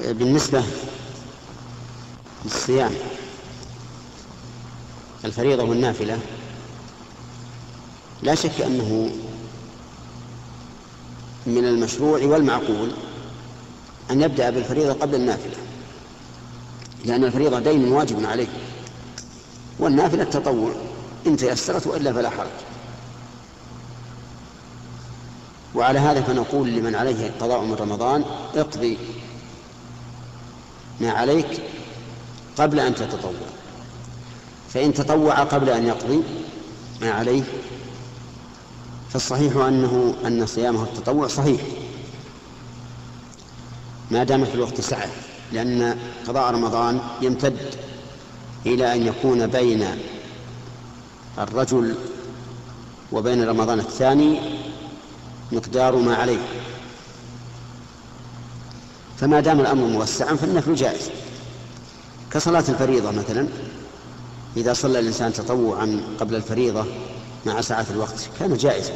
بالنسبة للصيام الفريضة والنافلة لا شك أنه من المشروع والمعقول أن يبدأ بالفريضة قبل النافلة لأن الفريضة دين واجب عليه والنافلة تطوع إن تيسرت وإلا فلا حرج. وعلى هذا فنقول لمن عليه قضاء من رمضان اقضي ما عليك قبل أن تتطوع. فإن تطوع قبل أن يقضي ما عليه فالصحيح أنه أن صيامه التطوع صحيح. ما دام في الوقت سعة لأن قضاء رمضان يمتد إلى أن يكون بين الرجل وبين رمضان الثاني مقدار ما عليه. فما دام الأمر موسعا فالنفل جائز. كصلاة الفريضة مثلا إذا صلى الإنسان تطوعا قبل الفريضة مع ساعة الوقت كان جائزا.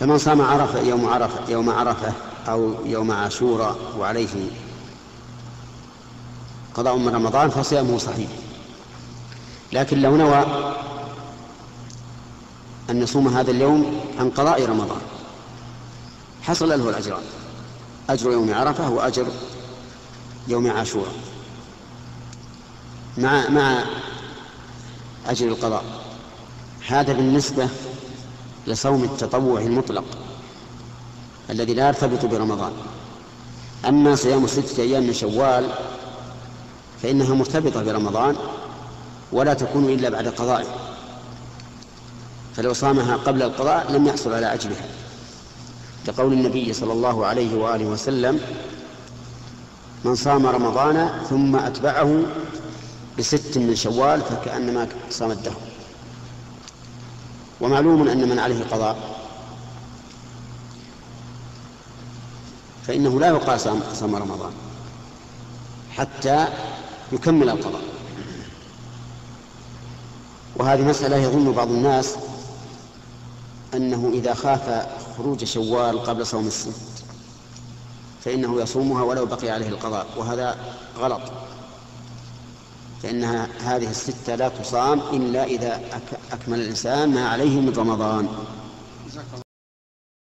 فمن صام عرفة يوم عرفة يوم عرفة أو يوم عاشوراء وعليه قضاء من رمضان فصيامه صحيح. لكن لو نوى أن يصوم هذا اليوم عن قضاء رمضان حصل له الأجران. أجر يوم عرفة وأجر يوم عاشوراء مع مع أجر القضاء. هذا بالنسبة لصوم التطوع المطلق الذي لا يرتبط برمضان. أما صيام ستة أيام من شوال فإنها مرتبطة برمضان ولا تكون إلا بعد قضائه. فلو صامها قبل القضاء لم يحصل على أجرها. لقول النبي صلى الله عليه وآله وسلم من صام رمضان ثم أتبعه بست من شوال فكأنما صام الدهر. ومعلوم أن من عليه قضاء. فإنه لا يقال صام رمضان حتى يكمل القضاء. وهذه مسألة يظن بعض الناس أنه إذا خاف خروج شوال قبل صوم الست فإنه يصومها ولو بقي عليه القضاء وهذا غلط. فإنها هذه الستة لا تصام إلا إذا أكمل الإنسان ما عليه من رمضان.